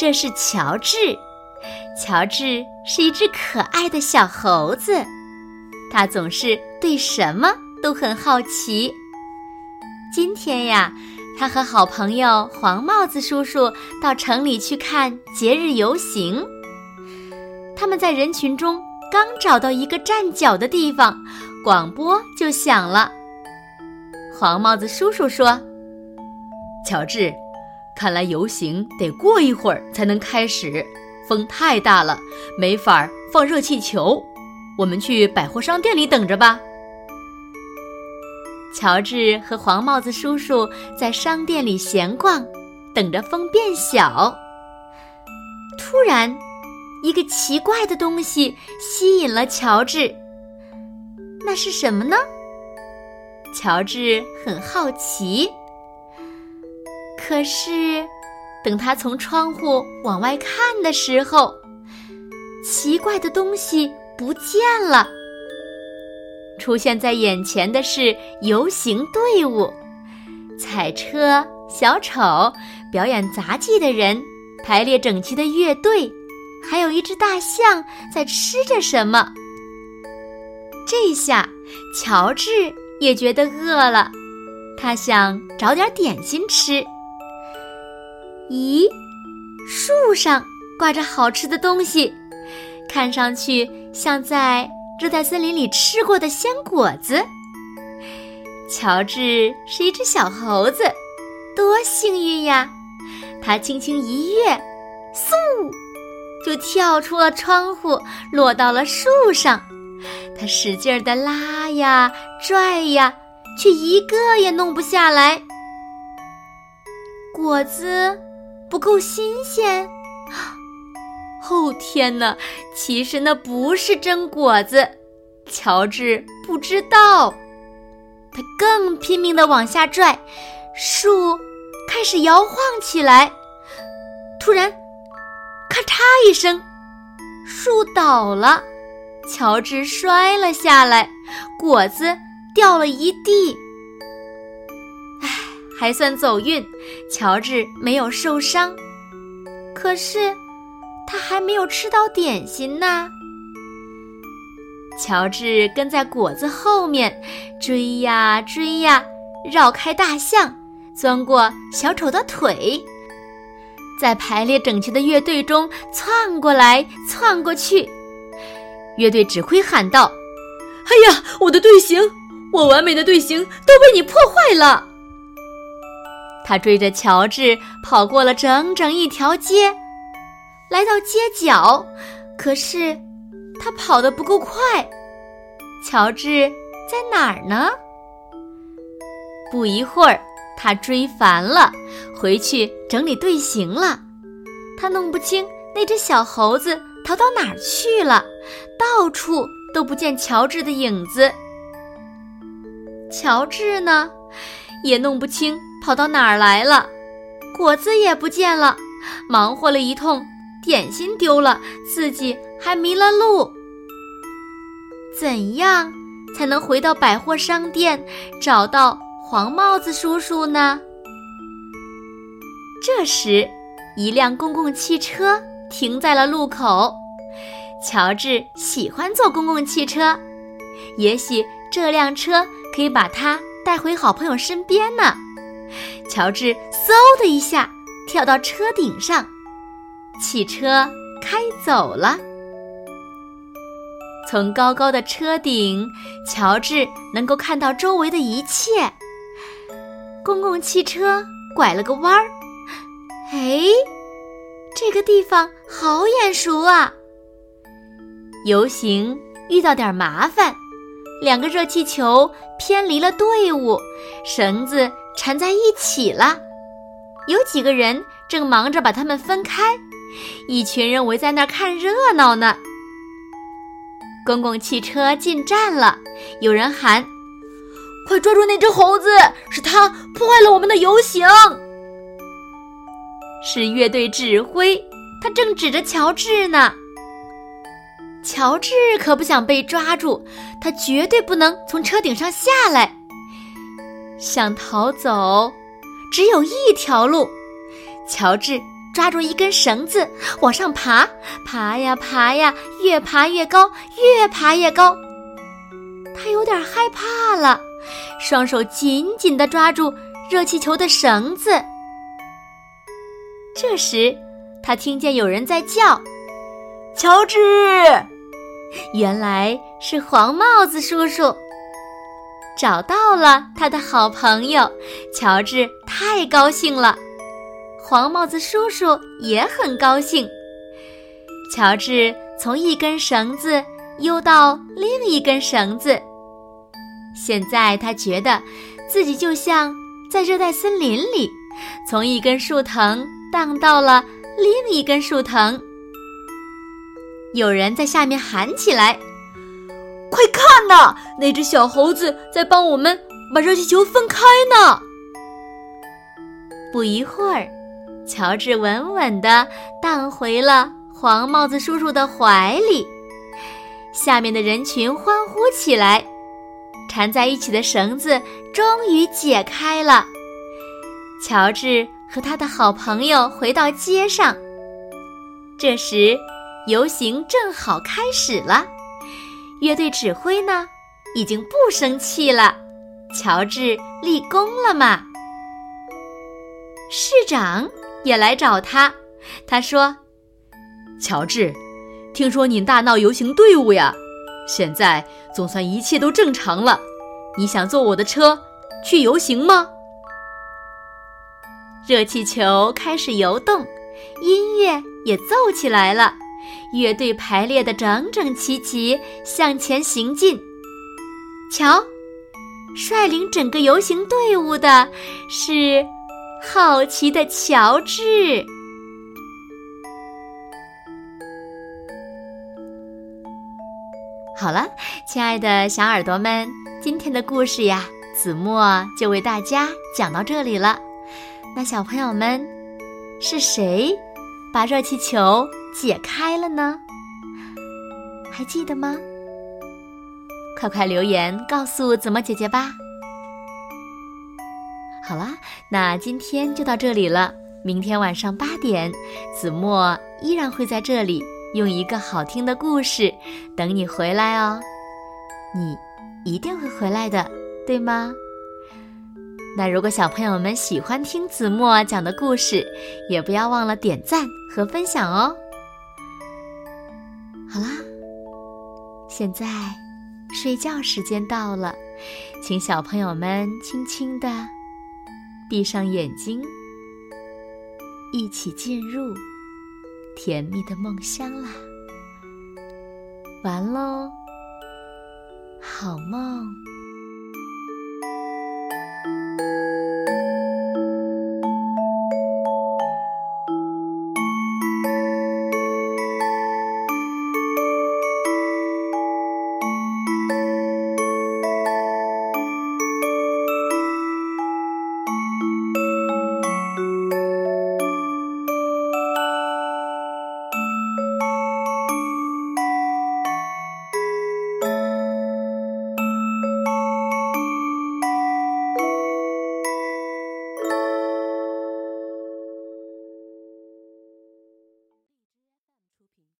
这是乔治，乔治是一只可爱的小猴子，他总是对什么都很好奇。今天呀，他和好朋友黄帽子叔叔到城里去看节日游行。他们在人群中刚找到一个站脚的地方，广播就响了。黄帽子叔叔说：“乔治。”看来游行得过一会儿才能开始，风太大了，没法放热气球。我们去百货商店里等着吧。乔治和黄帽子叔叔在商店里闲逛，等着风变小。突然，一个奇怪的东西吸引了乔治。那是什么呢？乔治很好奇。可是，等他从窗户往外看的时候，奇怪的东西不见了。出现在眼前的是游行队伍、彩车、小丑、表演杂技的人、排列整齐的乐队，还有一只大象在吃着什么。这下，乔治也觉得饿了，他想找点点心吃。咦，树上挂着好吃的东西，看上去像在热带森林里吃过的鲜果子。乔治是一只小猴子，多幸运呀！他轻轻一跃，嗖，就跳出了窗户，落到了树上。他使劲儿的拉呀拽呀，却一个也弄不下来。果子。不够新鲜，哦天哪！其实那不是真果子，乔治不知道。他更拼命地往下拽，树开始摇晃起来。突然，咔嚓一声，树倒了，乔治摔了下来，果子掉了一地。还算走运，乔治没有受伤。可是，他还没有吃到点心呢。乔治跟在果子后面，追呀追呀，绕开大象，钻过小丑的腿，在排列整齐的乐队中窜过来窜过去。乐队指挥喊道：“哎呀，我的队形，我完美的队形都被你破坏了！”他追着乔治跑过了整整一条街，来到街角，可是他跑得不够快。乔治在哪儿呢？不一会儿，他追烦了，回去整理队形了。他弄不清那只小猴子逃到哪儿去了，到处都不见乔治的影子。乔治呢，也弄不清。跑到哪儿来了？果子也不见了，忙活了一通，点心丢了，自己还迷了路。怎样才能回到百货商店，找到黄帽子叔叔呢？这时，一辆公共汽车停在了路口。乔治喜欢坐公共汽车，也许这辆车可以把他带回好朋友身边呢。乔治嗖的一下跳到车顶上，汽车开走了。从高高的车顶，乔治能够看到周围的一切。公共汽车拐了个弯儿，哎，这个地方好眼熟啊！游行遇到点麻烦，两个热气球偏离了队伍，绳子缠在一起了。有几个人正忙着把它们分开，一群人围在那儿看热闹呢。公共汽车进站了，有人喊：“快抓住那只猴子！是他破坏了我们的游行。”是乐队指挥，他正指着乔治呢。乔治可不想被抓住，他绝对不能从车顶上下来。想逃走，只有一条路。乔治抓住一根绳子往上爬，爬呀爬呀，越爬越高，越爬越高。他有点害怕了，双手紧紧地抓住热气球的绳子。这时，他听见有人在叫。乔治，原来是黄帽子叔叔，找到了他的好朋友乔治，太高兴了。黄帽子叔叔也很高兴。乔治从一根绳子悠到另一根绳子，现在他觉得自己就像在热带森林里，从一根树藤荡到了另一根树藤。有人在下面喊起来：“快看呐，那只小猴子在帮我们把热气球分开呢！”不一会儿，乔治稳稳地荡回了黄帽子叔叔的怀里。下面的人群欢呼起来，缠在一起的绳子终于解开了。乔治和他的好朋友回到街上，这时。游行正好开始了，乐队指挥呢，已经不生气了。乔治立功了嘛？市长也来找他，他说：“乔治，听说你大闹游行队伍呀，现在总算一切都正常了。你想坐我的车去游行吗？”热气球开始游动，音乐也奏起来了。乐队排列的整整齐齐，向前行进。瞧，率领整个游行队伍的是好奇的乔治。好了，亲爱的小耳朵们，今天的故事呀，子墨就为大家讲到这里了。那小朋友们，是谁把热气球？解开了呢，还记得吗？快快留言告诉子墨姐姐吧。好啦，那今天就到这里了。明天晚上八点，子墨依然会在这里用一个好听的故事等你回来哦。你一定会回来的，对吗？那如果小朋友们喜欢听子墨讲的故事，也不要忘了点赞和分享哦。好啦，现在睡觉时间到了，请小朋友们轻轻的闭上眼睛，一起进入甜蜜的梦乡啦。完喽，好梦。